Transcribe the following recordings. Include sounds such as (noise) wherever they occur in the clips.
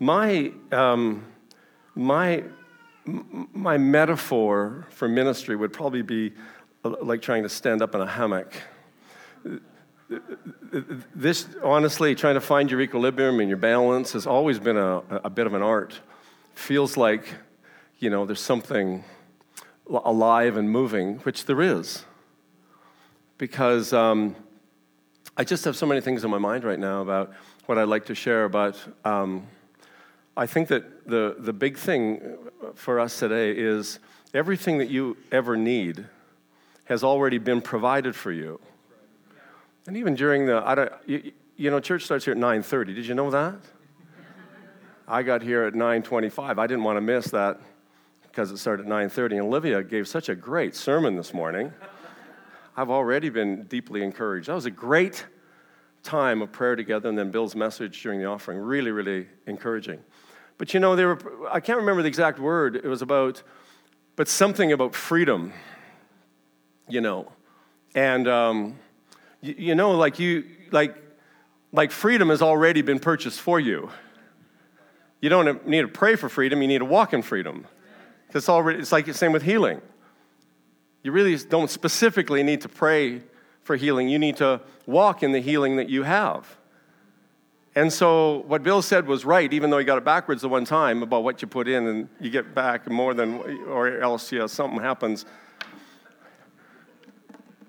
My, um, my, my metaphor for ministry would probably be like trying to stand up in a hammock. This, honestly, trying to find your equilibrium and your balance has always been a, a bit of an art. Feels like, you know, there's something alive and moving, which there is. Because um, I just have so many things in my mind right now about what I'd like to share, about. um, I think that the, the big thing for us today is everything that you ever need has already been provided for you. And even during the, I don't, you, you know, church starts here at 9.30. Did you know that? I got here at 9.25. I didn't want to miss that because it started at 9.30. And Olivia gave such a great sermon this morning. I've already been deeply encouraged. That was a great time of prayer together, and then Bill's message during the offering. Really, really encouraging. But you know, they were, I can't remember the exact word. It was about, but something about freedom, you know. And, um, you, you know, like you, like, like freedom has already been purchased for you. You don't need to pray for freedom, you need to walk in freedom. It's already, it's like the same with healing. You really don't specifically need to pray for healing. You need to walk in the healing that you have. And so, what Bill said was right, even though he got it backwards the one time about what you put in and you get back more than, or else yeah, something happens.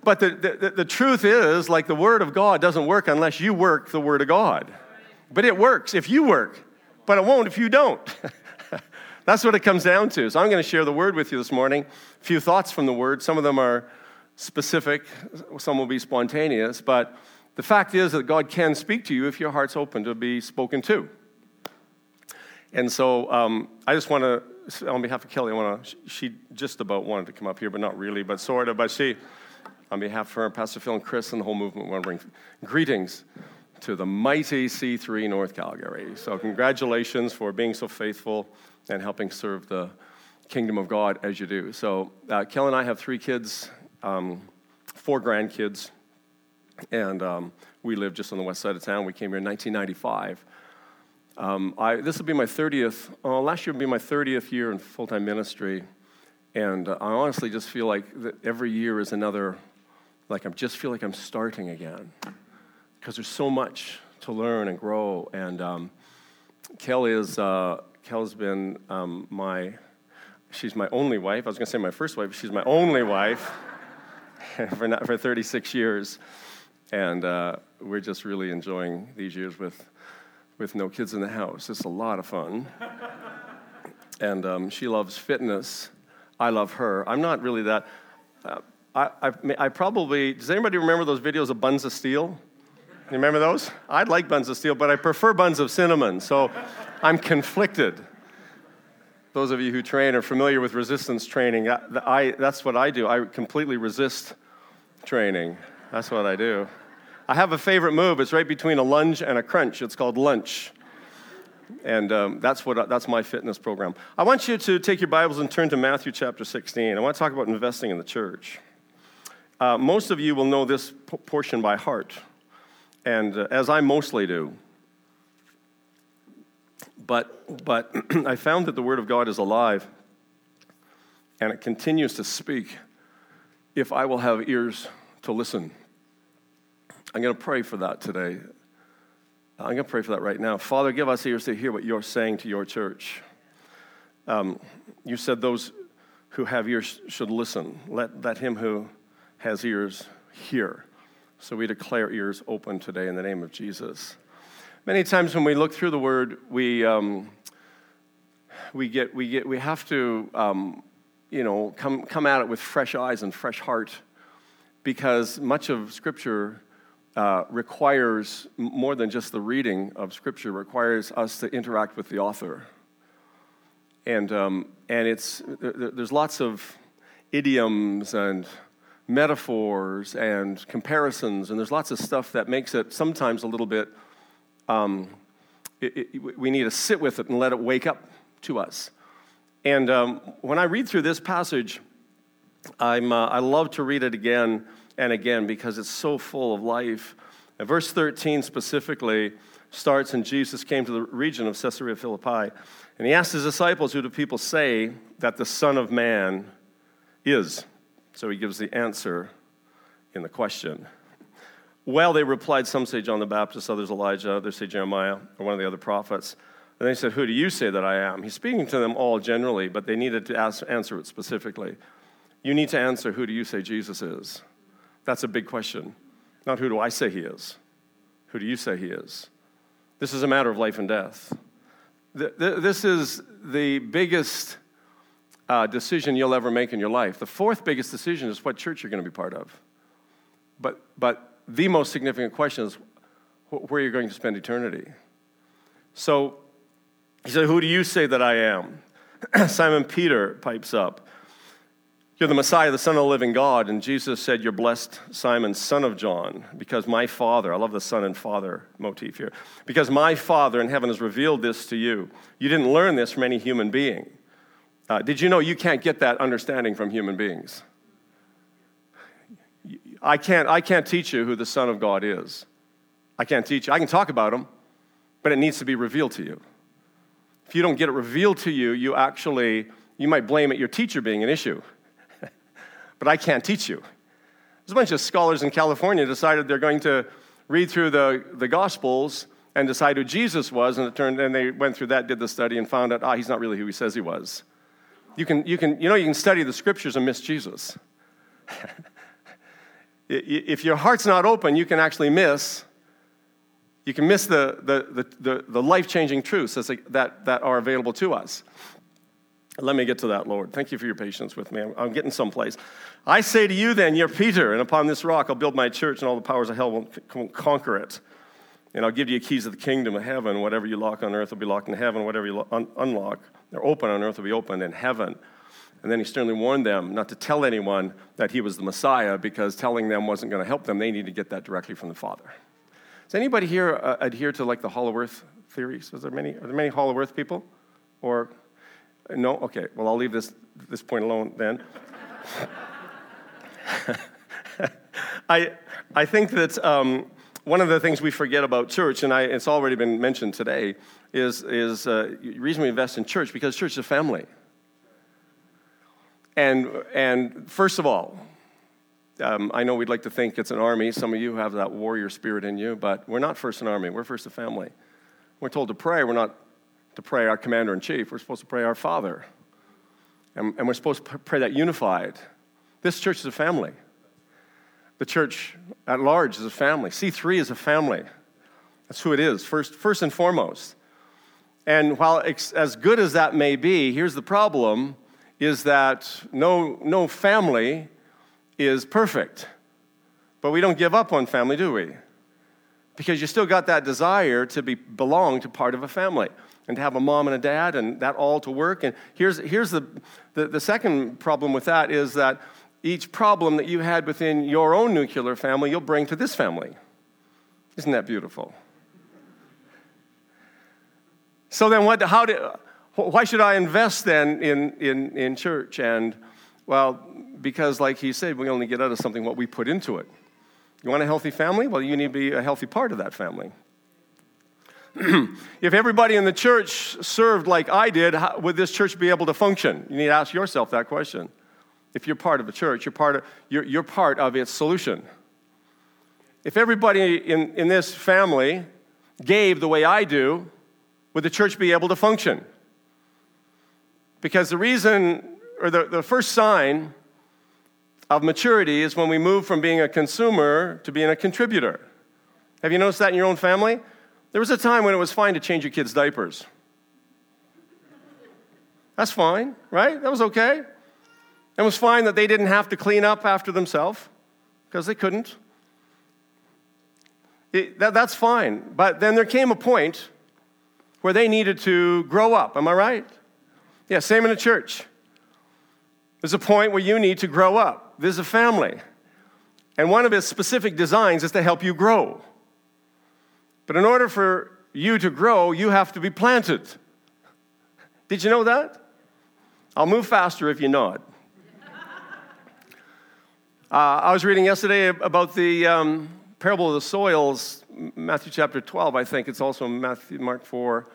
But the, the, the truth is, like the Word of God doesn't work unless you work the Word of God. But it works if you work, but it won't if you don't. (laughs) That's what it comes down to. So I'm going to share the Word with you this morning. A few thoughts from the Word. Some of them are specific, some will be spontaneous, but the fact is that God can speak to you if your heart's open to be spoken to. And so um, I just want to, on behalf of Kelly, I want to, she just about wanted to come up here, but not really, but sort of. But she, on behalf of her, Pastor Phil and Chris and the whole movement, want to bring greetings to the mighty C3 North Calgary. So congratulations for being so faithful and helping serve the kingdom of God as you do. So uh, Kelly and I have three kids, um, four grandkids, and um, we live just on the west side of town. We came here in 1995. Um, I, this will be my 30th, uh, last year will be my 30th year in full time ministry. And uh, I honestly just feel like every year is another, like I just feel like I'm starting again. Because there's so much to learn and grow. And um, Kelly is, uh, Kel's been um, my, she's my only wife. I was going to say my first wife, but she's my only wife (laughs) for, not, for 36 years. And uh, we're just really enjoying these years with, with no kids in the house. It's a lot of fun. (laughs) and um, she loves fitness. I love her. I'm not really that. Uh, I, I, I, probably, does anybody remember those videos of buns of steel? You remember those? I like buns of steel, but I prefer buns of cinnamon, so (laughs) I'm conflicted. Those of you who train are familiar with resistance training. I, I, that's what I do. I completely resist training. That's what I do. I have a favorite move. It's right between a lunge and a crunch. It's called lunch. And um, that's, what, that's my fitness program. I want you to take your Bibles and turn to Matthew chapter 16. I want to talk about investing in the church. Uh, most of you will know this p- portion by heart, and uh, as I mostly do. But, but (clears throat) I found that the Word of God is alive, and it continues to speak if I will have ears to listen. I'm going to pray for that today. I'm going to pray for that right now. Father, give us ears to hear what you're saying to your church. Um, you said those who have ears should listen. Let, let him who has ears hear. So we declare ears open today in the name of Jesus. Many times when we look through the word, we, um, we, get, we, get, we have to um, you know, come, come at it with fresh eyes and fresh heart because much of Scripture uh, requires more than just the reading of Scripture, requires us to interact with the author. And, um, and it's, there's lots of idioms and metaphors and comparisons, and there's lots of stuff that makes it sometimes a little bit, um, it, it, we need to sit with it and let it wake up to us. And um, when I read through this passage, I'm, uh, I love to read it again and again because it's so full of life. In verse 13 specifically, starts, and Jesus came to the region of Caesarea Philippi. And he asked his disciples, Who do people say that the Son of Man is? So he gives the answer in the question. Well, they replied, Some say John the Baptist, others Elijah, others say Jeremiah, or one of the other prophets. And they said, Who do you say that I am? He's speaking to them all generally, but they needed to ask, answer it specifically. You need to answer, Who do you say Jesus is? That's a big question. Not who do I say he is? Who do you say he is? This is a matter of life and death. This is the biggest uh, decision you'll ever make in your life. The fourth biggest decision is what church you're going to be part of. But, but the most significant question is where you're going to spend eternity. So he said, Who do you say that I am? (clears throat) Simon Peter pipes up. You're the Messiah, the Son of the living God. And Jesus said, You're blessed, Simon, son of John, because my Father, I love the Son and Father motif here, because my Father in heaven has revealed this to you. You didn't learn this from any human being. Uh, did you know you can't get that understanding from human beings? I can't, I can't teach you who the Son of God is. I can't teach you. I can talk about him, but it needs to be revealed to you. If you don't get it revealed to you, you actually, you might blame it your teacher being an issue but I can't teach you. There's a bunch of scholars in California decided they're going to read through the, the Gospels and decide who Jesus was, and it turned, and they went through that, did the study, and found out, ah, he's not really who he says he was. You can, you can, you know, you can study the scriptures and miss Jesus. (laughs) if your heart's not open, you can actually miss, you can miss the, the, the, the life-changing truths that, that are available to us. Let me get to that, Lord. Thank you for your patience with me. I'm, I'm, getting someplace. I say to you, then, you're Peter, and upon this rock I'll build my church, and all the powers of hell won't, won't conquer it. And I'll give you keys of the kingdom of heaven. Whatever you lock on earth will be locked in heaven. Whatever you un- unlock or open on earth will be opened in heaven. And then he sternly warned them not to tell anyone that he was the Messiah because telling them wasn't going to help them. They need to get that directly from the Father. Does anybody here uh, adhere to like the Hollow Earth theories? Is there many, are there many Hollow Earth people? Or no? Okay, well, I'll leave this, this point alone then. (laughs) I, I think that um, one of the things we forget about church, and I, it's already been mentioned today, is, is uh, reason we invest in church because church is a family. And, and first of all, um, I know we'd like to think it's an army. Some of you have that warrior spirit in you, but we're not first an army. We're first a family. We're told to pray. We're not to pray our commander in chief. We're supposed to pray our Father. And, and we're supposed to pray that unified. This church is a family. The church at large is a family. C3 is a family. That's who it is, first, first and foremost. And while as good as that may be, here's the problem is that no, no family is perfect. But we don't give up on family, do we? Because you still got that desire to be, belong to part of a family and to have a mom and a dad and that all to work. And here's, here's the, the, the second problem with that is that each problem that you had within your own nuclear family, you'll bring to this family. Isn't that beautiful? So then, what, how do, why should I invest then in, in, in church? And, well, because, like he said, we only get out of something what we put into it. You want a healthy family? Well, you need to be a healthy part of that family. (clears throat) if everybody in the church served like I did, how, would this church be able to function? You need to ask yourself that question. If you're part of a church, you're part of, you're, you're part of its solution. If everybody in, in this family gave the way I do, would the church be able to function? Because the reason, or the, the first sign of maturity is when we move from being a consumer to being a contributor. Have you noticed that in your own family? There was a time when it was fine to change your kids' diapers. That's fine, right? That was okay. It was fine that they didn't have to clean up after themselves because they couldn't. It, that, that's fine. But then there came a point where they needed to grow up. Am I right? Yeah, same in the church. There's a point where you need to grow up. There's a family. And one of its specific designs is to help you grow. But in order for you to grow, you have to be planted. Did you know that? I'll move faster if you nod. Uh, I was reading yesterday about the um, parable of the soils Matthew chapter 12, I think. It's also Matthew, Mark 4.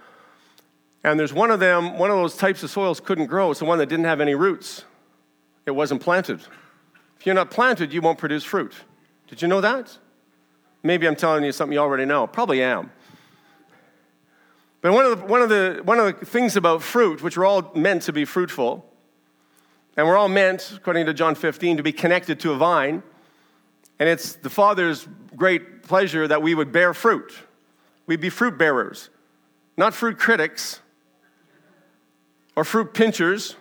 And there's one of them, one of those types of soils couldn't grow. It's the one that didn't have any roots. It wasn't planted. If you're not planted, you won't produce fruit. Did you know that? Maybe I'm telling you something you already know. Probably am. But one of, the, one, of the, one of the things about fruit, which we're all meant to be fruitful, and we're all meant, according to John 15, to be connected to a vine, and it's the Father's great pleasure that we would bear fruit. We'd be fruit bearers, not fruit critics or fruit pinchers,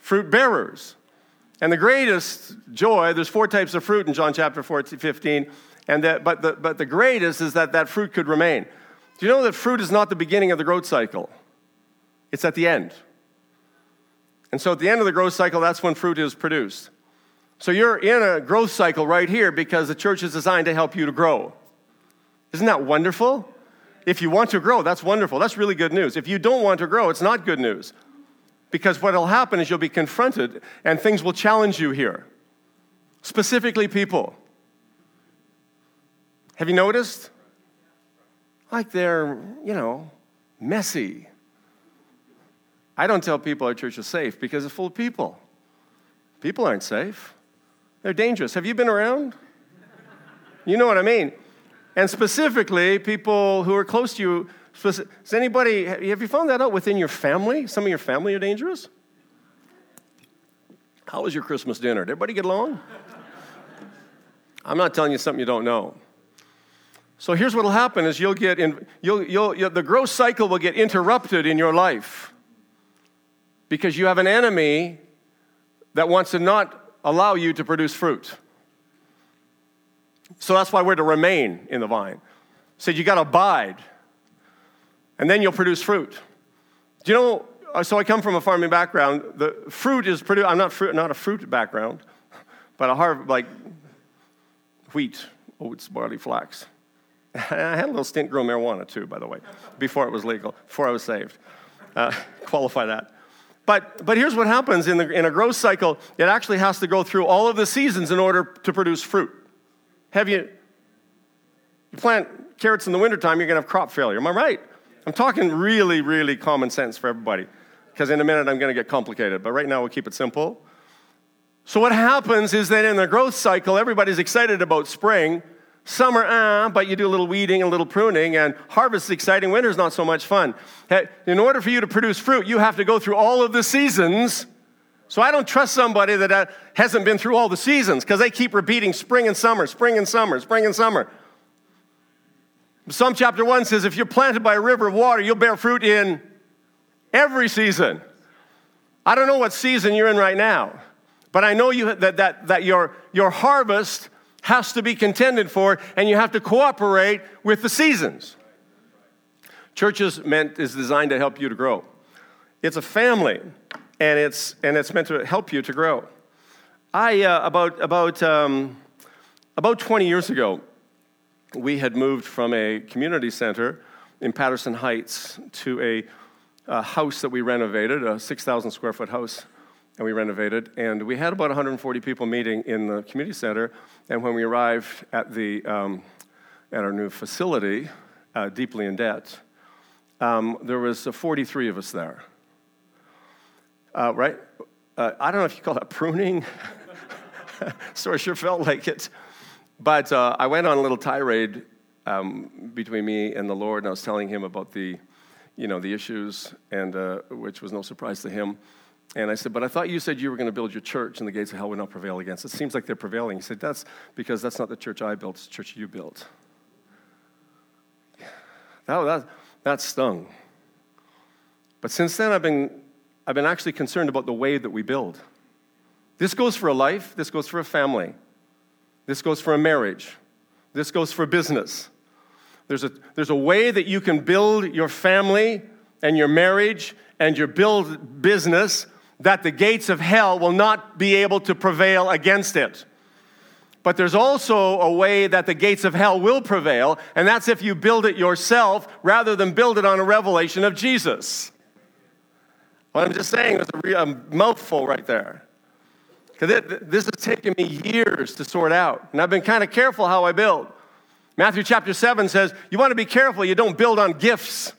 fruit bearers. And the greatest joy, there's four types of fruit in John chapter 14, 15, and that, but, the, but the greatest is that that fruit could remain. Do you know that fruit is not the beginning of the growth cycle? It's at the end. And so at the end of the growth cycle, that's when fruit is produced. So you're in a growth cycle right here because the church is designed to help you to grow. Isn't that wonderful? If you want to grow, that's wonderful. That's really good news. If you don't want to grow, it's not good news. Because what will happen is you'll be confronted and things will challenge you here. Specifically, people. Have you noticed? like they're, you know, messy. I don't tell people our church is safe because it's full of people. People aren't safe, they're dangerous. Have you been around? You know what I mean. And specifically, people who are close to you. Does anybody, have you found that out within your family? Some of your family are dangerous? How was your Christmas dinner? Did everybody get along? I'm not telling you something you don't know. So here's what will happen is you'll get in, you'll, you'll, you'll, the growth cycle will get interrupted in your life because you have an enemy that wants to not allow you to produce fruit. So that's why we're to remain in the vine. Said so you got to abide, and then you'll produce fruit. Do you know? Uh, so I come from a farming background. The fruit is produced. I'm not fruit, not a fruit background, but a harvest like wheat, oats, barley, flax. (laughs) I had a little stint growing marijuana too, by the way, before it was legal, before I was saved. Uh, (laughs) qualify that. But, but here's what happens in, the, in a growth cycle it actually has to go through all of the seasons in order to produce fruit. Have you, you plant carrots in the wintertime, you're going to have crop failure. Am I right? I'm talking really, really common sense for everybody because in a minute I'm going to get complicated, but right now we'll keep it simple. So, what happens is that in the growth cycle, everybody's excited about spring Summer, ah, but you do a little weeding and a little pruning, and harvest is exciting. Winter's not so much fun. In order for you to produce fruit, you have to go through all of the seasons. So I don't trust somebody that uh, hasn't been through all the seasons because they keep repeating spring and summer, spring and summer, spring and summer. Psalm chapter 1 says, If you're planted by a river of water, you'll bear fruit in every season. I don't know what season you're in right now, but I know you, that, that, that your, your harvest has to be contended for, and you have to cooperate with the seasons. Church is meant is designed to help you to grow. It's a family, and it's and it's meant to help you to grow. I uh, about about um, about 20 years ago, we had moved from a community center in Patterson Heights to a, a house that we renovated, a 6,000 square foot house and we renovated. And we had about 140 people meeting in the community center. And when we arrived at, the, um, at our new facility, uh, deeply in debt, um, there was uh, 43 of us there. Uh, right? Uh, I don't know if you call that pruning. (laughs) so I sure felt like it. But uh, I went on a little tirade um, between me and the Lord, and I was telling him about the, you know, the issues, and uh, which was no surprise to him. And I said, But I thought you said you were going to build your church and the gates of hell would not prevail against it. Seems like they're prevailing. He said, That's because that's not the church I built, it's the church you built. (sighs) That, that, that stung. But since then, I've been, I've been actually concerned about the way that we build. This goes for a life, this goes for a family, this goes for a marriage, this goes for business. There's a, there's a way that you can build your family and your marriage and your build business that the gates of hell will not be able to prevail against it. But there's also a way that the gates of hell will prevail, and that's if you build it yourself rather than build it on a revelation of Jesus. What I'm just saying is a, a mouthful right there. Because this has taken me years to sort out, and I've been kind of careful how I build. Matthew chapter 7 says, You want to be careful you don't build on gifts.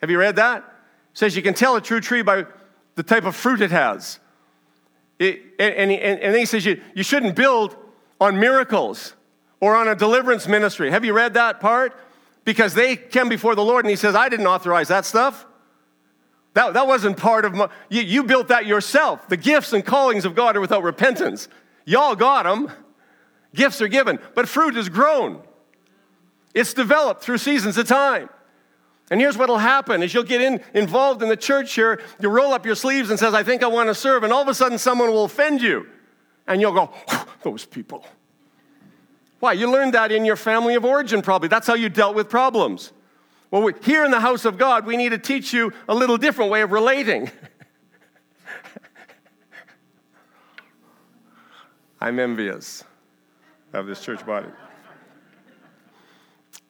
Have you read that? It says you can tell a true tree by the type of fruit it has. It, and, and, and, then he says you, you shouldn't build on miracles or on a deliverance ministry. Have you read that part? Because they came before the Lord and he says, I didn't authorize that stuff. That, that wasn't part of my, you, you built that yourself. The gifts and callings of God are without repentance. Y'all got them. Gifts are given, but fruit is grown. It's developed through seasons of time. And here's what'll happen is you'll get in, involved in the church here, you roll up your sleeves and says, I think I want to serve, and all of a sudden someone will offend you. And you'll go, those people. Why? You learned that in your family of origin, probably. That's how you dealt with problems. Well, we, here in the house of God, we need to teach you a little different way of relating. (laughs) I'm envious of this church body.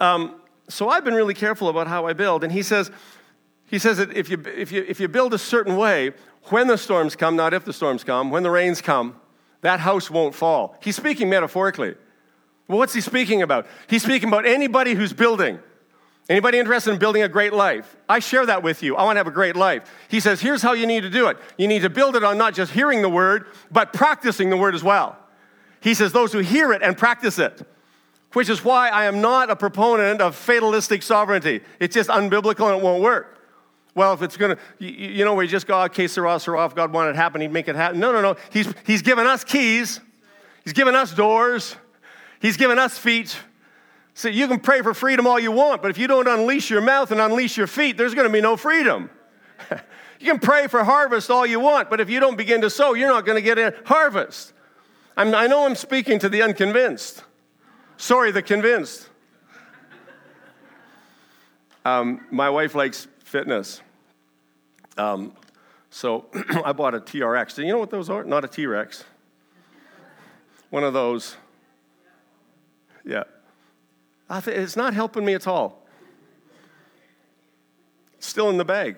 Um, so I've been really careful about how I build. And he says, he says that if you, if, you, if you build a certain way, when the storms come, not if the storms come, when the rains come, that house won't fall. He's speaking metaphorically. Well, what's he speaking about? He's speaking about anybody who's building. Anybody interested in building a great life? I share that with you. I want to have a great life. He says, here's how you need to do it. You need to build it on not just hearing the word, but practicing the word as well. He says, those who hear it and practice it which is why I am not a proponent of fatalistic sovereignty. It's just unbiblical and it won't work. Well, if it's going to, you, know, we just go, okay, Sarah, Sarah, if God wanted it happen, he'd make it happen. No, no, no. He's, he's given us keys. He's given us doors. He's given us feet. So you can pray for freedom all you want, but if you don't unleash your mouth and unleash your feet, there's going to be no freedom. (laughs) you can pray for harvest all you want, but if you don't begin to sow, you're not going to get a harvest. I'm, I know I'm speaking to the unconvinced. Sorry, the convinced. Um, my wife likes fitness. Um, so (clears throat) I bought a TRX. Do you know what those are? Not a T Rex. One of those. Yeah. Th- it's not helping me at all. It's still in the bag.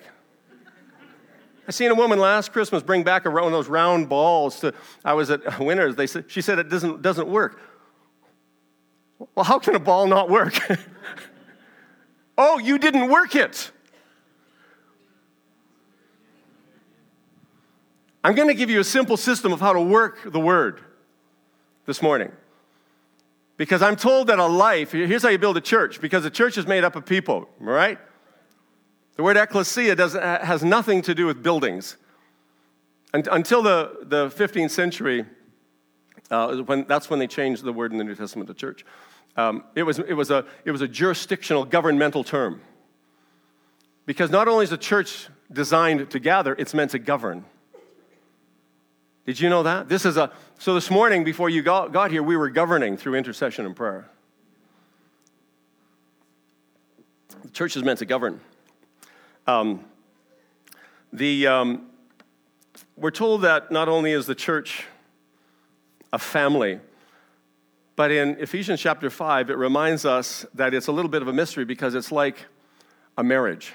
I seen a woman last Christmas bring back a, one of those round balls to. I was at (laughs) Winners. They said she said it doesn't doesn't work. Well, how can a ball not work? (laughs) oh, you didn't work it. I'm going to give you a simple system of how to work the word this morning. Because I'm told that a life, here's how you build a church, because a church is made up of people, right? The word ecclesia does, has nothing to do with buildings. Until the, the 15th century, uh, when, that's when they changed the word in the New Testament to church. Um, it, was, it, was a, it was a jurisdictional governmental term. Because not only is the church designed to gather, it's meant to govern. Did you know that? This is a, so this morning, before you got, got here, we were governing through intercession and prayer. The church is meant to govern. Um, the, um, we're told that not only is the church a family, but in Ephesians chapter 5, it reminds us that it's a little bit of a mystery because it's like a marriage.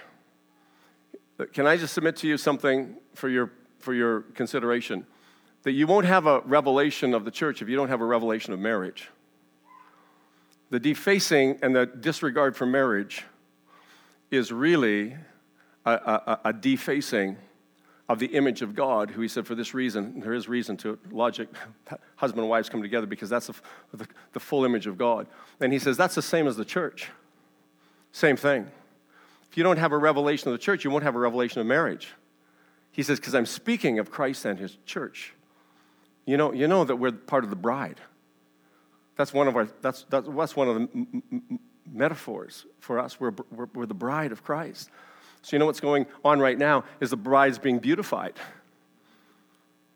Can I just submit to you something for your, for your consideration? That you won't have a revelation of the church if you don't have a revelation of marriage. The defacing and the disregard for marriage is really a, a, a defacing of the image of God, who he said, for this reason, there is reason to it, logic, (laughs) husband and wives come together because that's the, the, the full image of God. And he says, that's the same as the church. Same thing. If you don't have a revelation of the church, you won't have a revelation of marriage. He says, because I'm speaking of Christ and his church. You know, you know that we're part of the bride. That's one of our, that's, that's, one of the m- m- metaphors for us. We're, we're, we're the bride of Christ. So, you know what's going on right now is the bride's being beautified.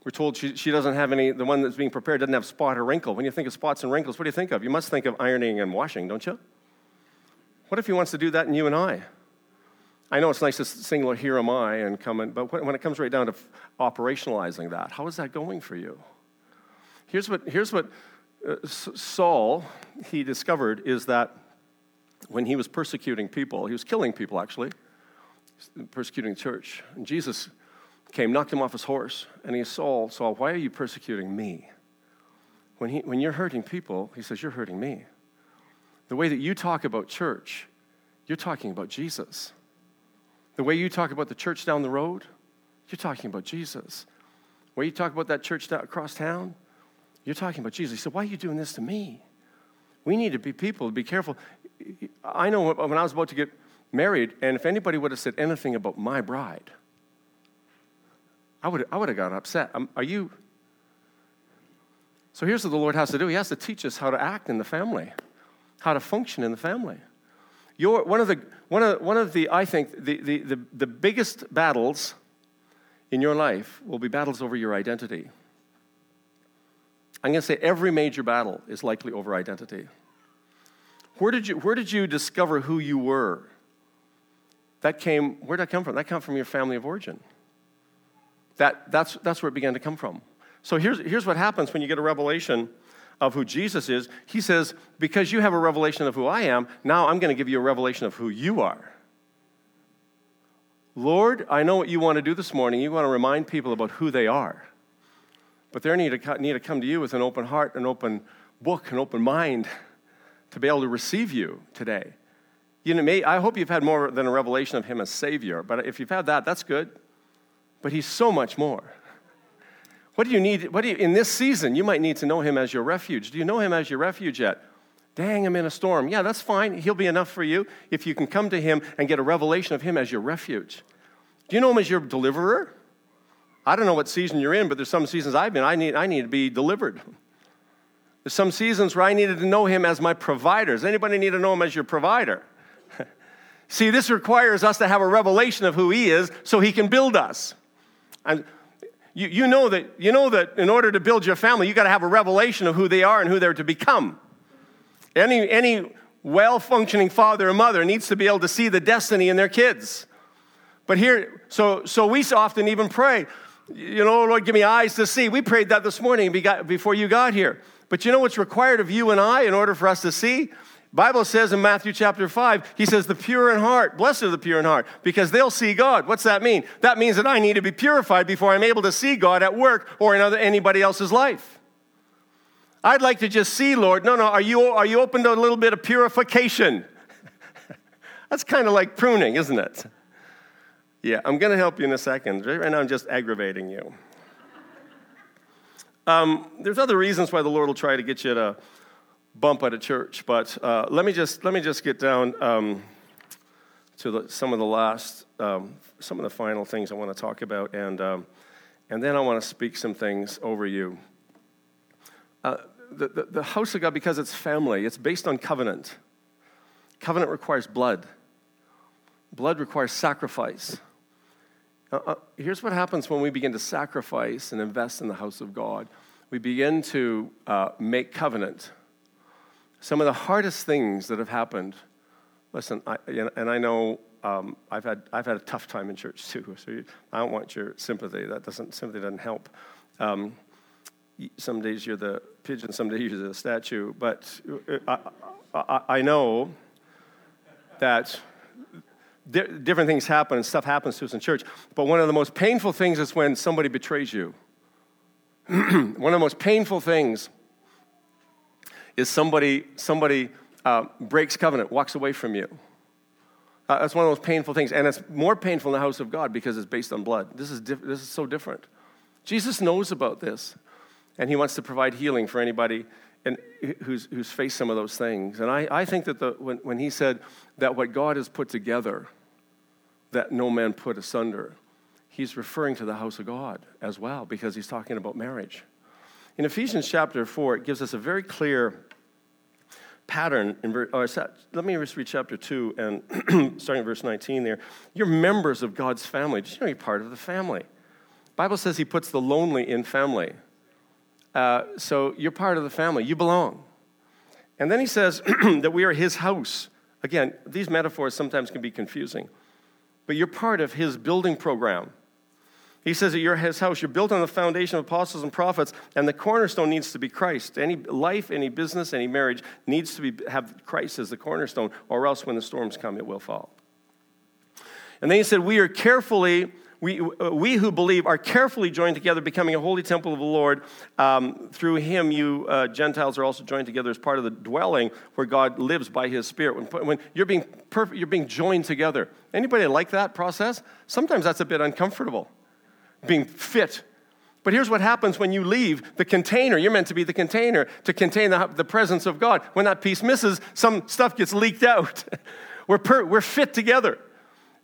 We're told she, she doesn't have any, the one that's being prepared doesn't have spot or wrinkle. When you think of spots and wrinkles, what do you think of? You must think of ironing and washing, don't you? What if he wants to do that in you and I? I know it's nice to sing Here Am I and come in, but when it comes right down to operationalizing that, how is that going for you? Here's what, here's what uh, Saul, he discovered is that when he was persecuting people, he was killing people actually, persecuting the church. And Jesus came, knocked him off his horse, and he Saul, Saul, why are you persecuting me? When, he, when you're hurting people, he says, You're hurting me. The way that you talk about church, you're talking about Jesus. The way you talk about the church down the road, you're talking about Jesus. The way you talk about that church across town, you're talking about Jesus. He said, Why are you doing this to me? We need to be people, to be careful. I know when I was about to get married, and if anybody would have said anything about my bride, I would, I would have gotten upset. Are you? So here's what the Lord has to do He has to teach us how to act in the family, how to function in the family. Your, one, of the, one, of, one of the, I think, the, the, the, the biggest battles in your life will be battles over your identity. I'm going to say every major battle is likely over identity. Where did you, where did you discover who you were? That came, where did that come from? That came from your family of origin. That, that's, that's where it began to come from. So here's, here's what happens when you get a revelation of who Jesus is. He says, Because you have a revelation of who I am, now I'm going to give you a revelation of who you are. Lord, I know what you want to do this morning. You want to remind people about who they are. But they need to, need to come to you with an open heart, an open book, an open mind (laughs) to be able to receive you today. You know, may, I hope you've had more than a revelation of Him as Savior, but if you've had that, that's good. But He's so much more. (laughs) What do you need? What do you, in this season, you might need to know Him as your refuge. Do you know Him as your refuge yet? Dang, I'm in a storm. Yeah, that's fine. He'll be enough for you if you can come to Him and get a revelation of Him as your refuge. Do you know Him as your deliverer? I don't know what season you're in, but there's some seasons I've been, I need, I need to be delivered. There's some seasons where I needed to know him as my provider. Does anybody need to know him as your provider? (laughs) See, this requires us to have a revelation of who he is so he can build us. And you, you, know that, you know that in order to build your family, you got to have a revelation of who they are and who they're to become. Any, any well functioning father or mother needs to be able to see the destiny in their kids. But here, so, so we often even pray, you know, Lord, give me eyes to see. We prayed that this morning before you got here. But you know what's required of you and I in order for us to see? Bible says in Matthew chapter 5, he says, the pure in heart, blessed are the pure in heart, because they'll see God. What's that mean? That means that I need to be purified before I'm able to see God at work or in other, anybody else's life. I'd like to just see, Lord. No, no, are you, are you open to a little bit of purification? (laughs) That's kind of like pruning, isn't it? Yeah, I'm going to help you in a second. Right now, I'm just aggravating you. Um, there's other reasons why the Lord will try to get you to bump at a church, but uh, let me just let me just get down um, to the, some of the last, um, some of the final things I want to talk about, and um, and then I want to speak some things over you. Uh, the, the, the house of God, because it's family, it's based on covenant. Covenant requires blood. Blood requires sacrifice. Uh, here's what happens when we begin to sacrifice and invest in the house of God. We begin to uh, make covenant. Some of the hardest things that have happened, listen, I, and I know um, I've, had, I've had a tough time in church too, (laughs) so you, I don't want your sympathy. That doesn't, sympathy doesn't help. Um, some days you're the pigeon, some days you're the statue, but uh, I, I, I know that di- different things happen and stuff happens to us in church. But one of the most painful things is when somebody betrays you. (clears throat) one of the most painful things is somebody, somebody uh, breaks covenant, walks away from you. Uh, that's one of those painful things. And it's more painful in the house of God because it's based on blood. This is, diff- this is so different. Jesus knows about this, and he wants to provide healing for anybody and who's, who's faced some of those things. And I, I think that the, when, when he said that what God has put together, that no man put asunder. He's referring to the house of God as well because he's talking about marriage. In Ephesians chapter 4, it gives us a very clear pattern. In, let me just read chapter 2 and (clears throat) starting at verse 19 there. You're members of God's family. Did you know you're part of the family? Bible says he puts the lonely in family. Uh, so you're part of the family. You belong. And then he says (clears throat) that we are his house. Again, these metaphors sometimes can be confusing but you're part of his building program. He says that you're his house. You're built on the foundation of apostles and prophets, and the cornerstone needs to be Christ. Any life, any business, any marriage needs to be, have Christ as the cornerstone, or else when the storms come, it will fall. And then he said, We are carefully we, uh, we who believe are carefully joined together, becoming a holy temple of the Lord. Um, through him, you uh, Gentiles are also joined together as part of the dwelling where God lives by his Spirit. When, when you're, being you're being joined together. Anybody like that process? Sometimes that's a bit uncomfortable, being fit. But here's what happens when you leave the container. You're meant to be the container to contain the, the presence of God. When that piece misses, some stuff gets leaked out. (laughs) we're, per, we're fit together.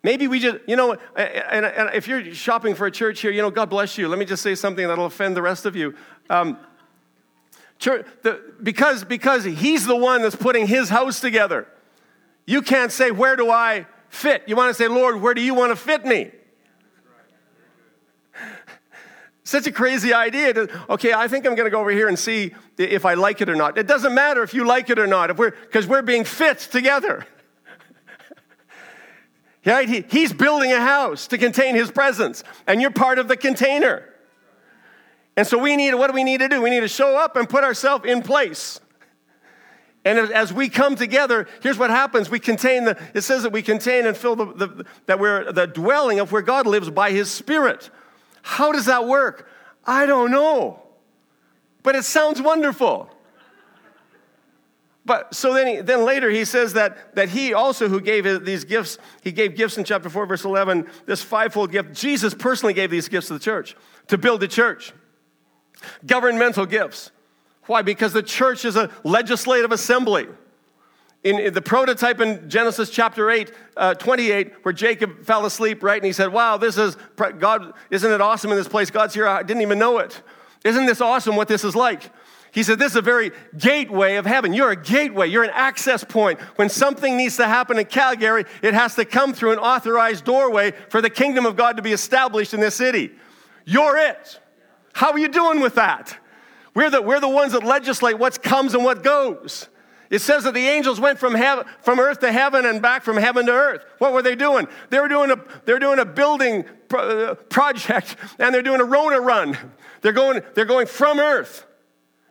Maybe we just, you know, and, and, if you're shopping for a church here, you know, God bless you. Let me just say something that'll offend the rest of you. Um, church, the, because, because He's the one that's putting His house together. You can't say, Where do I fit? You want to say, Lord, where do you want to fit me? (laughs) Such a crazy idea. To, okay, I think I'm going to go over here and see if I like it or not. It doesn't matter if you like it or not, if we're because we're being fit together. Right? He, he's building a house to contain his presence, and you're part of the container. And so we need, what do we need to do? We need to show up and put ourselves in place. And as we come together, here's what happens. We contain the, it says that we contain and fill the, the, that we're the dwelling of where God lives by his spirit. How does that work? I don't know. But it sounds wonderful. But so then, he, then later he says that, that he also who gave these gifts, he gave gifts in chapter 4, verse 11, this fivefold gift. Jesus personally gave these gifts to the church to build the church. Governmental gifts. Why? Because the church is a legislative assembly. In, in the prototype in Genesis chapter 8, uh, 28, where Jacob fell asleep, right? And he said, Wow, this is, God, isn't it awesome in this place? God's here. I didn't even know it. Isn't this awesome what this is like? He said, This is a very gateway of heaven. You're a gateway, you're an access point. When something needs to happen in Calgary, it has to come through an authorized doorway for the kingdom of God to be established in this city. You're it. How are you doing with that? We're the, we're the ones that legislate what comes and what goes. It says that the angels went from, heaven, from earth to heaven and back from heaven to earth. What were they doing? They were doing a, they're doing a building pro, uh, project and they're doing a Rona run. They're going, they're going from earth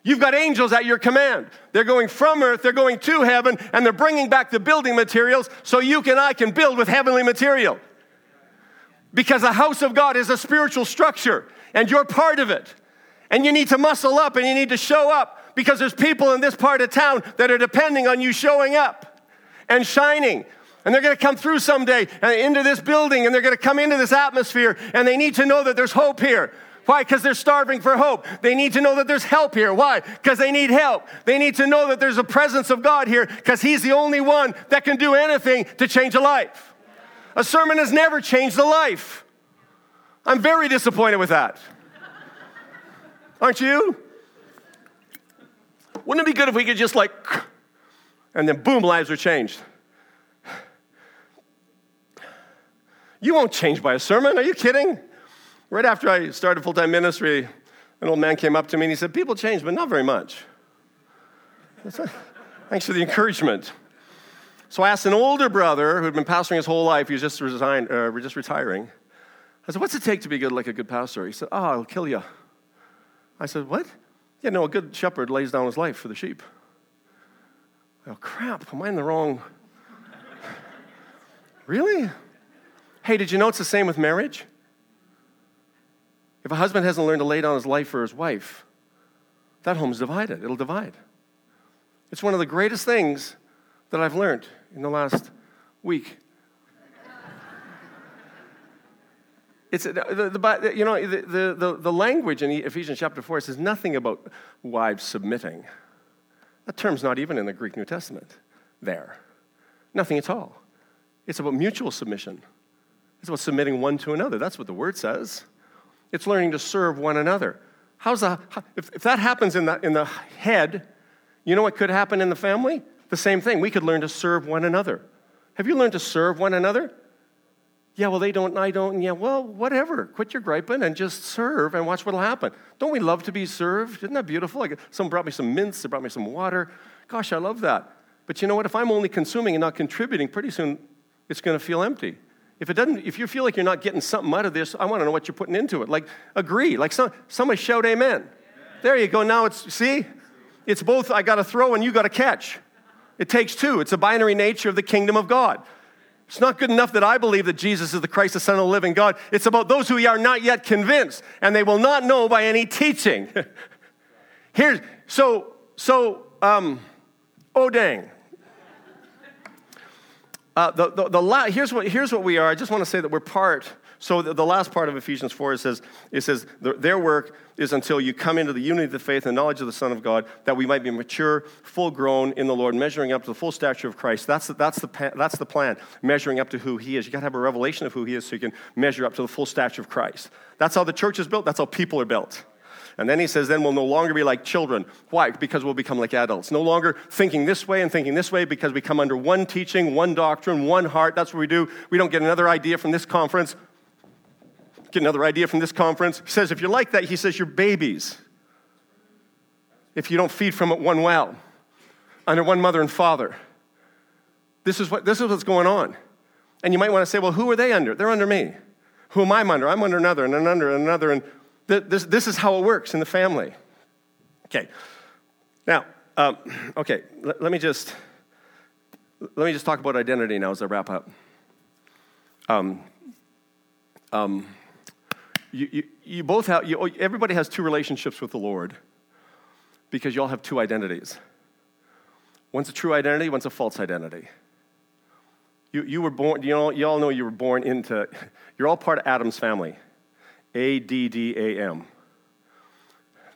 You've got angels at your command. They're going from earth, they're going to heaven, and they're bringing back the building materials so you and I can build with heavenly material. Because the house of God is a spiritual structure, and you're part of it. And you need to muscle up and you need to show up because there's people in this part of town that are depending on you showing up and shining. And they're going to come through someday uh, into this building and they're going to come into this atmosphere and they need to know that there's hope here. Why? Because they're starving for hope. They need to know that there's help here. Why? Because they need help. They need to know that there's a presence of God here because He's the only one that can do anything to change a life. A sermon has never changed a life. I'm very disappointed with that. Aren't you? Wouldn't it be good if we could just like, and then boom, lives are changed? You won't change by a sermon. Are you kidding? Right after I started full time ministry, an old man came up to me and he said, People change, but not very much. Thanks for the encouragement. So I asked an older brother who had been pastoring his whole life, he was just, resigned, uh, just retiring. I said, What's it take to be good like a good pastor? He said, Oh, I'll kill you. I said, What? Yeah, no, a good shepherd lays down his life for the sheep. Oh, crap, am I in the wrong? (laughs) really? Hey, did you know it's the same with marriage? If a husband hasn't learned to lay down his life for his wife, that home's divided. It'll divide. It's one of the greatest things that I've learned in the last week. (laughs) It's the, the, you know the, the, the language in Ephesians chapter 4 says nothing about wives submitting. That term's not even in the Greek New Testament there. Nothing at all. It's about mutual submission. It's about submitting one to another. That's what the word says. It's learning to serve one another. How's the, if, if that happens in the, in the head, you know what could happen in the family? The same thing. We could learn to serve one another. Have you learned to serve one another? Yeah, well, they don't, and I don't. And yeah, well, whatever. Quit your griping and just serve and watch what'll happen. Don't we love to be served? Isn't that beautiful? Like someone brought me some mints, they brought me some water. Gosh, I love that. But you know what? If I'm only consuming and not contributing, pretty soon it's going to feel empty. If it doesn't, if you feel like you're not getting something out of this, I want to know what you're putting into it. Like agree. Like some, somebody shout amen. amen. There you go. Now it's see, it's both I got to throw and you got to catch. It takes two. It's a binary nature of the kingdom of God. It's not good enough that I believe that Jesus is the Christ, the Son of the living God. It's about those who are not yet convinced, and they will not know by any teaching. (laughs) Here's so so um, oh dang. Uh, the, the, the la- here's, what, here's what we are. I just want to say that we're part. So the, the last part of Ephesians 4, it says, it says their work is until you come into the unity of the faith and knowledge of the Son of God, that we might be mature, full grown in the Lord, measuring up to the full stature of Christ. That's the, that's the, that's the plan, measuring up to who He is. You got to have a revelation of who He is so you can measure up to the full stature of Christ. That's how the church is built, that's how people are built. And then he says, then we'll no longer be like children. Why? Because we'll become like adults. No longer thinking this way and thinking this way because we come under one teaching, one doctrine, one heart. That's what we do. We don't get another idea from this conference, get another idea from this conference. He says, if you're like that, he says, you're babies. If you don't feed from it one well, under one mother and father. This is, what, this is what's going on. And you might want to say, well, who are they under? They're under me. Who am I under? I'm under another and another and another. And this, this is how it works in the family. Okay. Now, um, okay, let, let, me just let me just talk about identity now as I wrap up. Um, um, you, you, you both have you, everybody has two relationships with the Lord because you all have two identities. One's a true identity, one's a false identity. You, you were born, you, know, you all know you were born into, you're all part of Adam's family. A D D A M,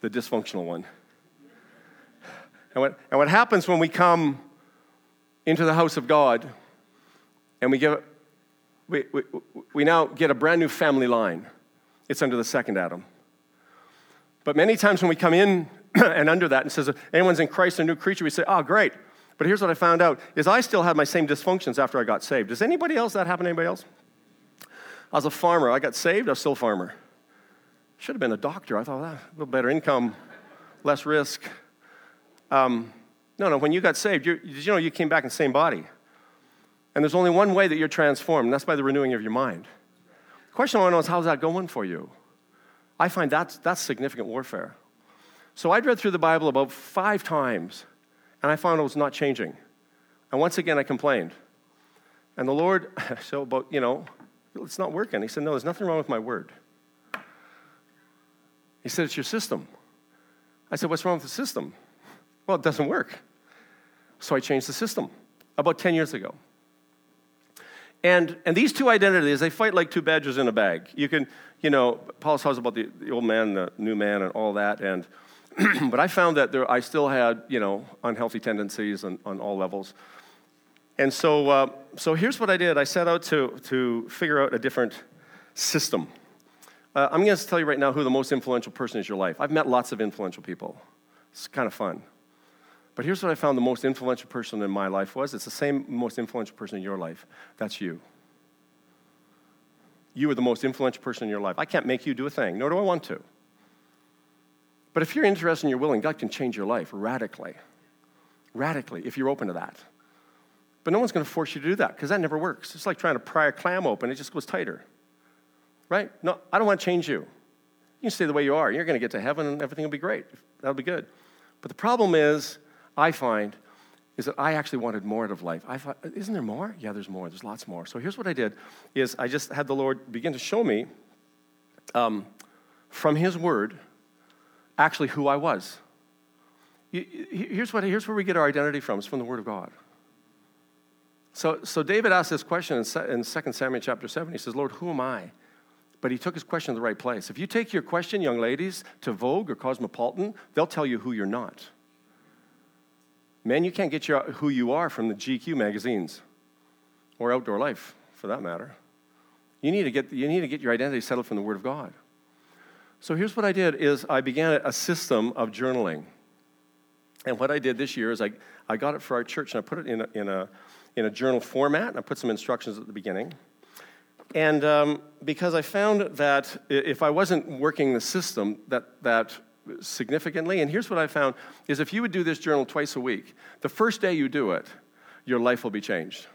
the dysfunctional one. And what, and what happens when we come into the house of God and we, give, we, we, we now get a brand new family line? It's under the second Adam. But many times when we come in (clears throat) and under that and says, anyone's in Christ, a new creature, we say, oh, great. But here's what I found out is I still had my same dysfunctions after I got saved. Does anybody else that happen to anybody else? I was a farmer. I got saved. I was still a farmer. Should have been a doctor. I thought, ah, a little better income, less risk. Um, no, no, when you got saved, you, you know you came back in the same body. And there's only one way that you're transformed, and that's by the renewing of your mind. The question I want to know is how's that going for you? I find that's, that's significant warfare. So I'd read through the Bible about five times, and I found it was not changing. And once again, I complained. And the Lord, (laughs) so about, you know, it's not working. He said, No, there's nothing wrong with my word. He said, It's your system. I said, What's wrong with the system? Well, it doesn't work. So I changed the system about 10 years ago. And, and these two identities, they fight like two badgers in a bag. You can, you know, Paul talks about the, the old man, the new man, and all that. And, (clears throat) but I found that there, I still had, you know, unhealthy tendencies on, on all levels. And so, uh, so here's what I did I set out to, to figure out a different system. Uh, I'm going to tell you right now who the most influential person is in your life. I've met lots of influential people. It's kind of fun. But here's what I found the most influential person in my life was it's the same most influential person in your life. That's you. You are the most influential person in your life. I can't make you do a thing, nor do I want to. But if you're interested and you're willing, God can change your life radically. Radically, if you're open to that. But no one's going to force you to do that because that never works. It's like trying to pry a clam open, it just goes tighter right? No, I don't want to change you. You can stay the way you are. You're going to get to heaven and everything will be great. That'll be good. But the problem is, I find, is that I actually wanted more out of life. I thought, isn't there more? Yeah, there's more. There's lots more. So here's what I did: is I just had the Lord begin to show me um, from His Word actually who I was. Here's, what, here's where we get our identity from. It's from the Word of God. So, so David asked this question in, in 2 Samuel chapter 7. He says, Lord, who am I? But he took his question to the right place. If you take your question, young ladies, to Vogue or Cosmopolitan, they'll tell you who you're not. Man, you can't get your, who you are from the GQ magazines or Outdoor Life, for that matter. You need, to get, you need to get your identity settled from the Word of God. So here's what I did is I began a system of journaling. And what I did this year is I, I got it for our church and I put it in a, in, a, in a journal format and I put some instructions at the beginning. And um, because I found that if I wasn't working the system that, that significantly, and here's what I found, is if you would do this journal twice a week, the first day you do it, your life will be changed.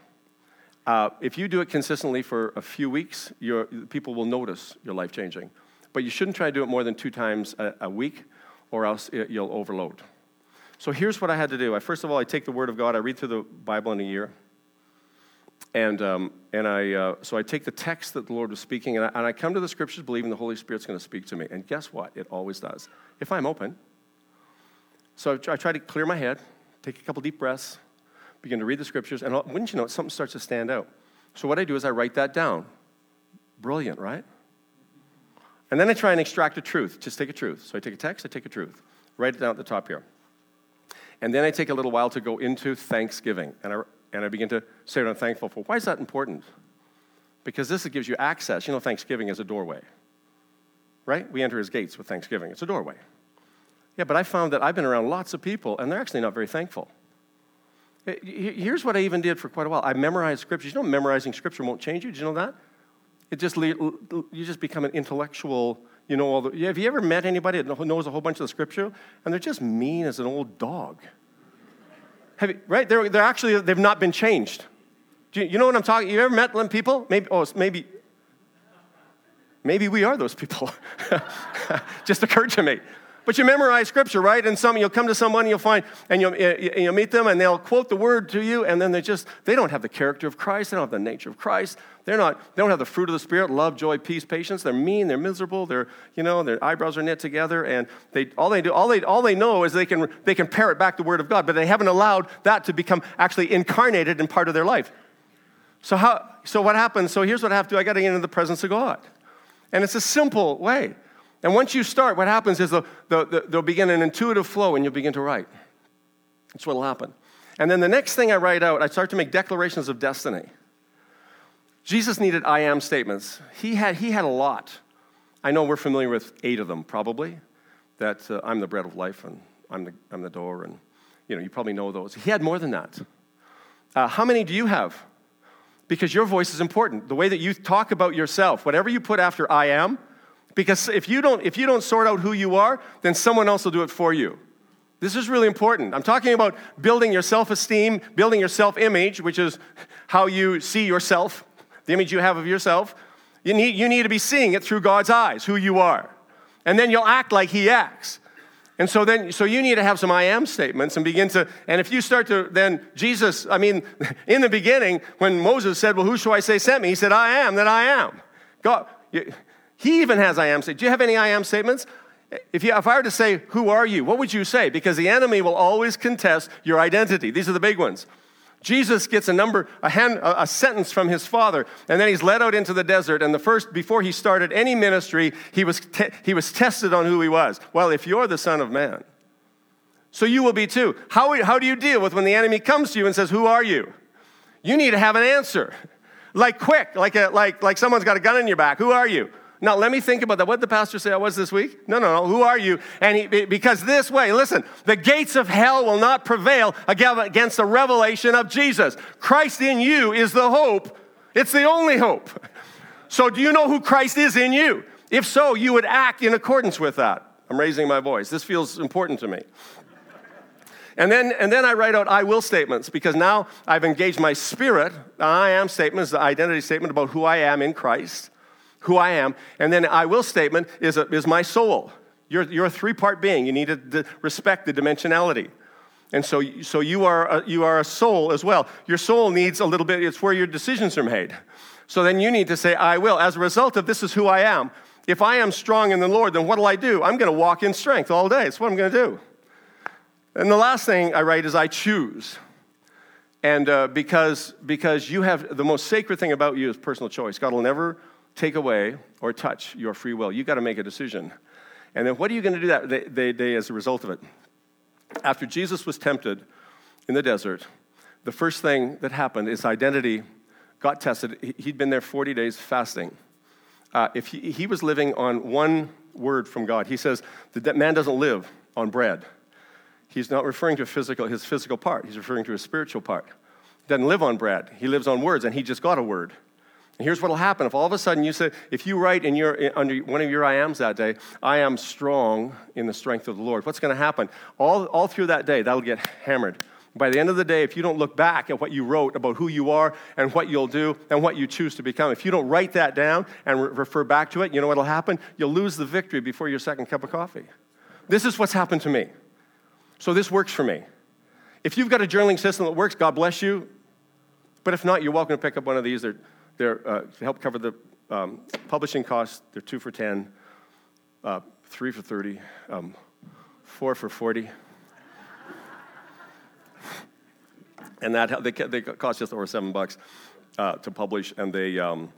Uh, if you do it consistently for a few weeks, your, people will notice your life changing. But you shouldn't try to do it more than two times a, a week, or else it, you'll overload. So here's what I had to do. I, first of all, I take the Word of God, I read through the Bible in a year. And, um, and I, uh, so I take the text that the Lord was speaking, and I, and I come to the scriptures believing the Holy Spirit's going to speak to me. And guess what? It always does, if I'm open. So I try to clear my head, take a couple deep breaths, begin to read the scriptures, and wouldn't you know it, something starts to stand out. So what I do is I write that down. Brilliant, right? And then I try and extract a truth. Just take a truth. So I take a text, I take a truth. Write it down at the top here. And then I take a little while to go into thanksgiving. And I, and I begin to say what I'm thankful for. Why is that important? Because this gives you access. You know, Thanksgiving is a doorway, right? We enter his gates with Thanksgiving. It's a doorway. Yeah, but I found that I've been around lots of people, and they're actually not very thankful. Here's what I even did for quite a while. I memorized scriptures. You know, memorizing scripture won't change you. Did you know that? It just you just become an intellectual. You know all the. Have you ever met anybody that knows a whole bunch of the scripture and they're just mean as an old dog? You, right? They're, they're actually they've not been changed. You, you know what I'm talking? You ever met them people? Maybe oh maybe. Maybe we are those people. (laughs) just occurred to me. But you memorize scripture, right? And some you'll come to someone you'll find, and you'll, eh, eh, you'll meet them, and they'll quote the word to you, and then they just they don't have the character of Christ, they don't have the nature of Christ. They're not, they don't have the fruit of the Spirit, love, joy, peace, patience. They're mean, they're miserable, they're, you know, their eyebrows are knit together, and they all they do, all they all they know is they can they can parrot back the word of God, but they haven't allowed that to become actually incarnated in part of their life. So how so what happens? So here's what I have to do. I got to get into the presence of God. And it's a simple way. And once you start, what happens is the, the, the, they'll begin an intuitive flow and you'll begin to write. That's what will happen. And then the next thing I write out, I start to make declarations of destiny. Jesus needed I am statements. He had, he had a lot. I know we're familiar with eight of them, probably. That uh, I'm the bread of life and I'm the, I'm the door, and you know, you probably know those. He had more than that. Uh, how many do you have? Because your voice is important. The way that you talk about yourself, whatever you put after I am, because if you don't, if you don't sort out who you are, then someone else will do it for you. This is really important. I'm talking about building your self esteem, building your self image, which is how you see yourself, the image you have of yourself. You need, you need to be seeing it through God's eyes, who you are. And then you'll act like He acts. And so then, so you need to have some I am statements and begin to, and if you start to, then Jesus, I mean, (laughs) in the beginning, when Moses said, Well, who shall I say sent me? He said, I am that I am. God, he even has I am statements. Do you have any I am statements? If, you, if I were to say, Who are you? What would you say? Because the enemy will always contest your identity. These are the big ones. Jesus gets a number, a, hand, a, sentence from his father, and then he's led out into the desert. And the first, before he started any ministry, he was, te- he was tested on who he was. Well, if you're the Son of Man, so you will be too. How, how do you deal with when the enemy comes to you and says, Who are you? You need to have an answer. Like quick, like, a, like, like someone's got a gun in your back. Who are you? Now, let me think about that. What did the pastor say I was this week? No, no, no. Who are you? And he, because this way, listen, the gates of hell will not prevail against the revelation of Jesus. Christ in you is the hope. It's the only hope. So, do you know who Christ is in you? If so, you would act in accordance with that. I'm raising my voice. This feels important to me. And then, and then I write out I will statements because now I've engaged my spirit. I am statements, the identity statement about who I am in Christ who I am. And then I will statement is, a, is my soul. You're, you're a three part being. You need to respect the dimensionality. And so, so you, are a, you are a soul as well. Your soul needs a little bit, it's where your decisions are made. So then you need to say, I will. As a result of this is who I am. If I am strong in the Lord, then what will I do? I'm going to walk in strength all day. That's what I'm going to do. And the last thing I write is I choose. And uh, because, because you have the most sacred thing about you is personal choice. God will never take away or touch your free will. You've got to make a decision. And then what are you going to do that day, day, as a result of it? After Jesus was tempted in the desert, the first thing that happened is identity got tested. He'd been there 40 days fasting. Uh, if he, he was living on one word from God, he says that man doesn't live on bread. He's not referring to physical, his physical part, he's referring to his spiritual part. Doesn't live on bread, he lives on words, and he just got a word. And here's what will happen. If all of a sudden you say, if you write in your, under one of your I ams that day, I am strong in the strength of the Lord, what's going to happen? All, all through that day, that'll get hammered. By the end of the day, if you don't look back at what you wrote about who you are and what you'll do and what you choose to become, if you don't write that down and re- refer back to it, you know what'll happen? You'll lose the victory before your second cup of coffee. This is what's happened to me. So this works for me. If you've got a journaling system that works, God bless you. But if not, you're welcome to pick up one of these. They're, they're uh, to help cover the um, publishing costs. They're two for 10, uh, three for 30, um, four for 40. and that they, they cost just over seven bucks uh, to publish, and they, um,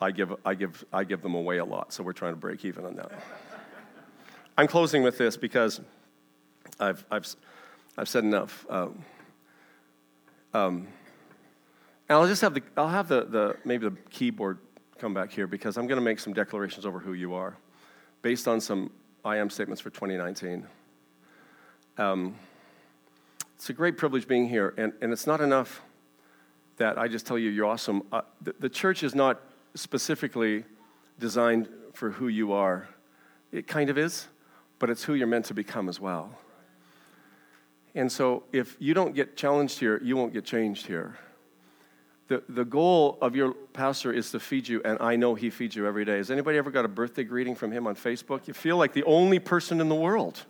I, give, I, give, I give them away a lot, so we're trying to break even on that. I'm closing with this because I've, I've, I've said enough. Um, um, and I'll just have the, I'll have the, the, maybe the keyboard come back here because I'm going to make some declarations over who you are based on some I am statements for 2019. Um, it's a great privilege being here, and, and it's not enough that I just tell you you're awesome. Uh, the, the church is not specifically designed for who you are. It kind of is, but it's who you're meant to become as well. And so if you don't get challenged here, you won't get changed here. The, the goal of your pastor is to feed you, and I know he feeds you every day. Has anybody ever got a birthday greeting from him on Facebook? You feel like the only person in the world.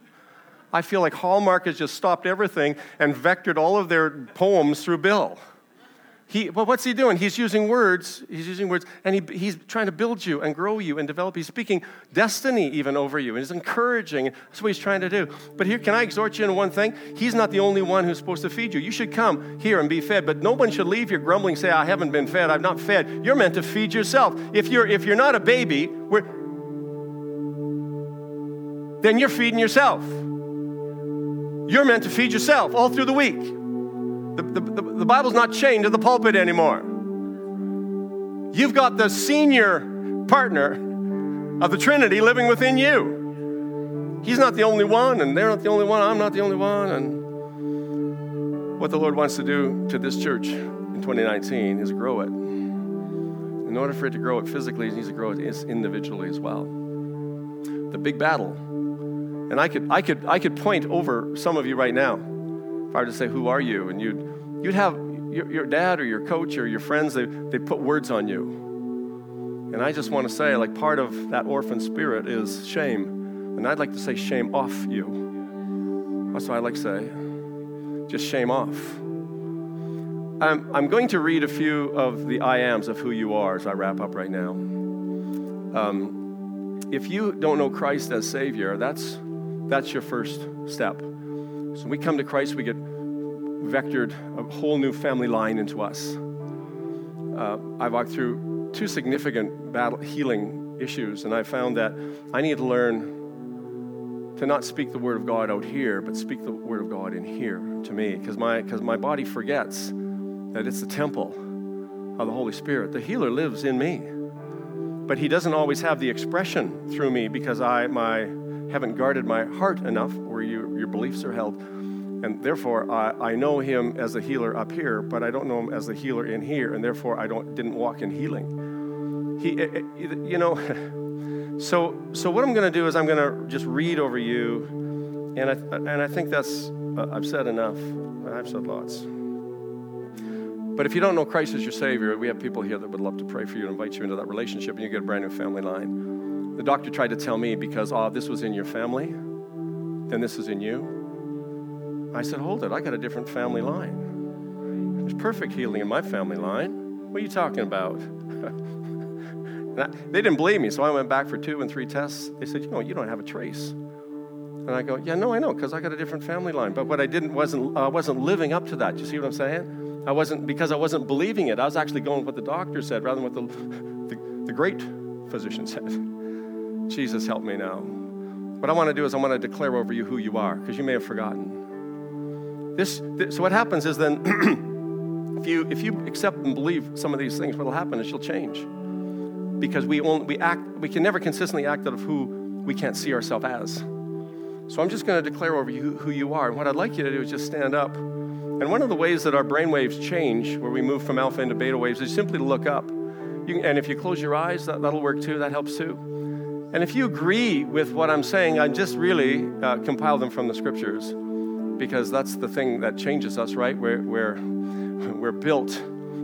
I feel like Hallmark has just stopped everything and vectored all of their poems through Bill. He, well, what's he doing? He's using words. He's using words, and he, he's trying to build you and grow you and develop. He's speaking destiny even over you, and he's encouraging. That's what he's trying to do. But here, can I exhort you in one thing? He's not the only one who's supposed to feed you. You should come here and be fed, but no one should leave here grumbling, say, "I haven't been fed. I've not fed." You're meant to feed yourself. If you're if you're not a baby, then you're feeding yourself. You're meant to feed yourself all through the week. The, the, the, the Bible's not chained to the pulpit anymore. You've got the senior partner of the Trinity living within you. He's not the only one, and they're not the only one, I'm not the only one. And what the Lord wants to do to this church in 2019 is grow it. In order for it to grow it physically, it needs to grow it individually as well. The big battle and I could, I could, I could point over some of you right now. If I were to say, Who are you? And you'd, you'd have your, your dad or your coach or your friends, they, they put words on you. And I just want to say, like, part of that orphan spirit is shame. And I'd like to say, shame off you. That's what I like to say. Just shame off. I'm, I'm going to read a few of the I ams of who you are as I wrap up right now. Um, if you don't know Christ as Savior, that's that's your first step. So we come to Christ, we get vectored a whole new family line into us. Uh, I walked through two significant battle healing issues, and I found that I need to learn to not speak the word of God out here, but speak the word of God in here to me, because my because my body forgets that it's the temple of the Holy Spirit. The healer lives in me, but he doesn't always have the expression through me because I my haven't guarded my heart enough where you, your beliefs are held. And therefore, I, I know him as a healer up here, but I don't know him as a healer in here, and therefore I don't, didn't walk in healing. He, you know, (laughs) so, so what I'm going to do is I'm going to just read over you, and I, and I think that's, uh, I've said enough. I've said lots. But if you don't know Christ as your Savior, we have people here that would love to pray for you and invite you into that relationship, and you get a brand new family line. The doctor tried to tell me because, oh, this was in your family, then this is in you. I said, hold it, I got a different family line. There's perfect healing in my family line. What are you talking about? (laughs) they didn't believe me, so I went back for two and three tests. They said, you know, you don't have a trace. And I go, yeah, no, I know, because I got a different family line. But what I didn't wasn't I uh, wasn't living up to that. You see what I'm saying? I wasn't because I wasn't believing it. I was actually going with what the doctor said rather than what the, the, the great physician (laughs) said. Jesus, help me now. What I want to do is I want to declare over you who you are because you may have forgotten. This, this, so what happens is then (clears throat) if you if you accept and believe some of these things, what will happen is you'll change. Because we only, we act we can never consistently act out of who we can't see ourselves as. So I'm just going to declare over you who, you are. And what I'd like you to do is just stand up. And one of the ways that our brain waves change, where we move from alpha into beta waves, is simply to look up. Can, and if you close your eyes, that, that'll work too. That helps too. And if you agree with what I'm saying, I just really uh, compile them from the scriptures because that's the thing that changes us, right? We're, we're, we're built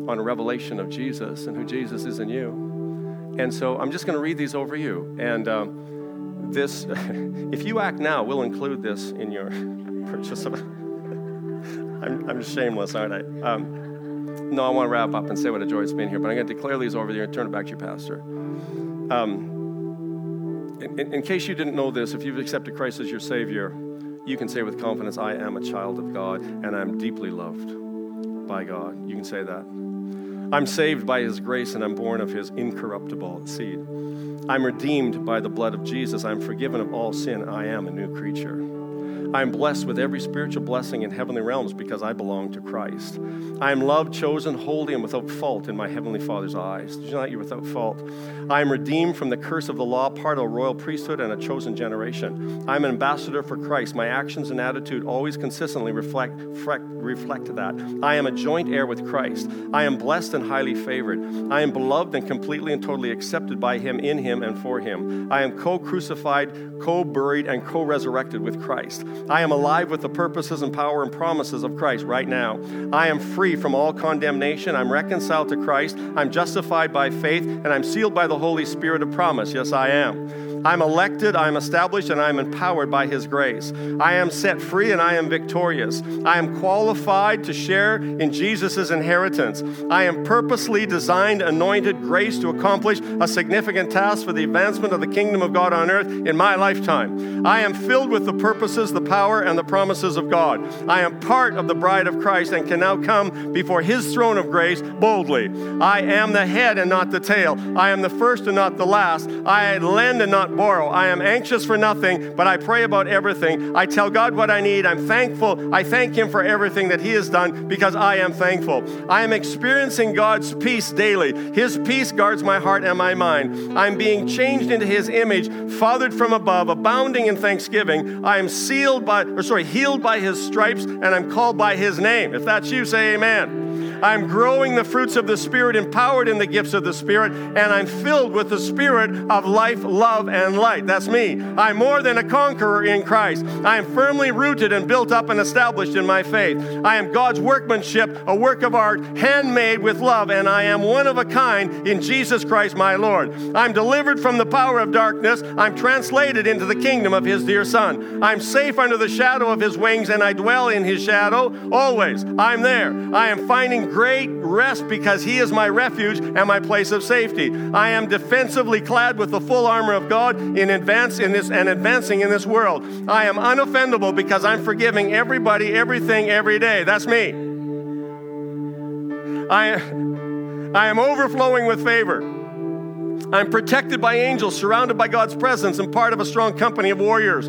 on a revelation of Jesus and who Jesus is in you. And so I'm just going to read these over you. And uh, this, (laughs) if you act now, we'll include this in your (laughs) purchase of. (laughs) I'm, I'm shameless, aren't I? Um, No, I want to wrap up and say what a joy it's been here, but I'm going to declare these over there and turn it back to you, Pastor. Um, in, in case you didn't know this, if you've accepted Christ as your Savior, you can say with confidence, I am a child of God and I'm deeply loved by God. You can say that. I'm saved by His grace and I'm born of His incorruptible seed. I'm redeemed by the blood of Jesus. I'm forgiven of all sin. I am a new creature. I am blessed with every spiritual blessing in heavenly realms because I belong to Christ. I am loved, chosen, holy, and without fault in my heavenly Father's eyes. Did you know that you're without fault? I am redeemed from the curse of the law, part of a royal priesthood and a chosen generation. I'm an ambassador for Christ. My actions and attitude always consistently reflect, reflect that. I am a joint heir with Christ. I am blessed and highly favored. I am beloved and completely and totally accepted by Him, in Him, and for Him. I am co crucified, co buried, and co resurrected with Christ. I am alive with the purposes and power and promises of Christ right now. I am free from all condemnation. I'm reconciled to Christ. I'm justified by faith, and I'm sealed by the Holy Spirit of promise. Yes, I am. I'm elected, I'm established, and I'm empowered by His grace. I am set free and I am victorious. I am qualified to share in Jesus' inheritance. I am purposely designed, anointed, grace to accomplish a significant task for the advancement of the kingdom of God on earth in my lifetime. I am filled with the purposes, the power, and the promises of God. I am part of the bride of Christ and can now come before His throne of grace boldly. I am the head and not the tail. I am the first and not the last. I lend and not borrow. I am anxious for nothing, but I pray about everything. I tell God what I need. I'm thankful. I thank Him for everything that He has done because I am thankful. I am experiencing God's peace daily. His peace guards my heart and my mind. I'm being changed into His image, fathered from above, abounding in thanksgiving. I am sealed by, or sorry, healed by His stripes, and I'm called by His name. If that's you, say amen. I'm growing the fruits of the Spirit, empowered in the gifts of the Spirit, and I'm filled with the Spirit of life, love, and light. That's me. I'm more than a conqueror in Christ. I am firmly rooted and built up and established in my faith. I am God's workmanship, a work of art, handmade with love, and I am one of a kind in Jesus Christ my Lord. I'm delivered from the power of darkness. I'm translated into the kingdom of His dear Son. I'm safe under the shadow of His wings, and I dwell in His shadow always. I'm there. I am finding great rest because He is my refuge and my place of safety. I am defensively clad with the full armor of God in advance in this and advancing in this world. I am unoffendable because I'm forgiving everybody, everything, every day. That's me. I, I am overflowing with favor. I'm protected by angels, surrounded by God's presence, and part of a strong company of warriors.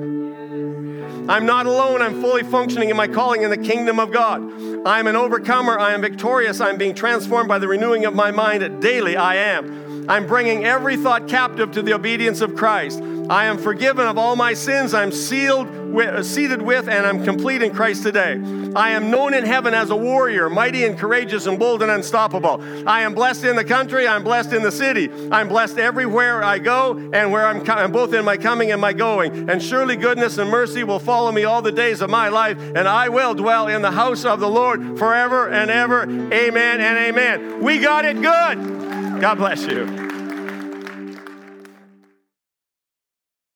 I'm not alone. I'm fully functioning in my calling in the kingdom of God. I'm an overcomer. I am victorious. I'm being transformed by the renewing of my mind daily. I am. I'm bringing every thought captive to the obedience of Christ. I am forgiven of all my sins. I'm sealed, with, uh, seated with, and I'm complete in Christ today. I am known in heaven as a warrior, mighty and courageous and bold and unstoppable. I am blessed in the country. I'm blessed in the city. I'm blessed everywhere I go and where I'm, I'm both in my coming and my going. And surely goodness and mercy will follow me all the days of my life, and I will dwell in the house of the Lord forever and ever. Amen and amen. We got it good. God bless you.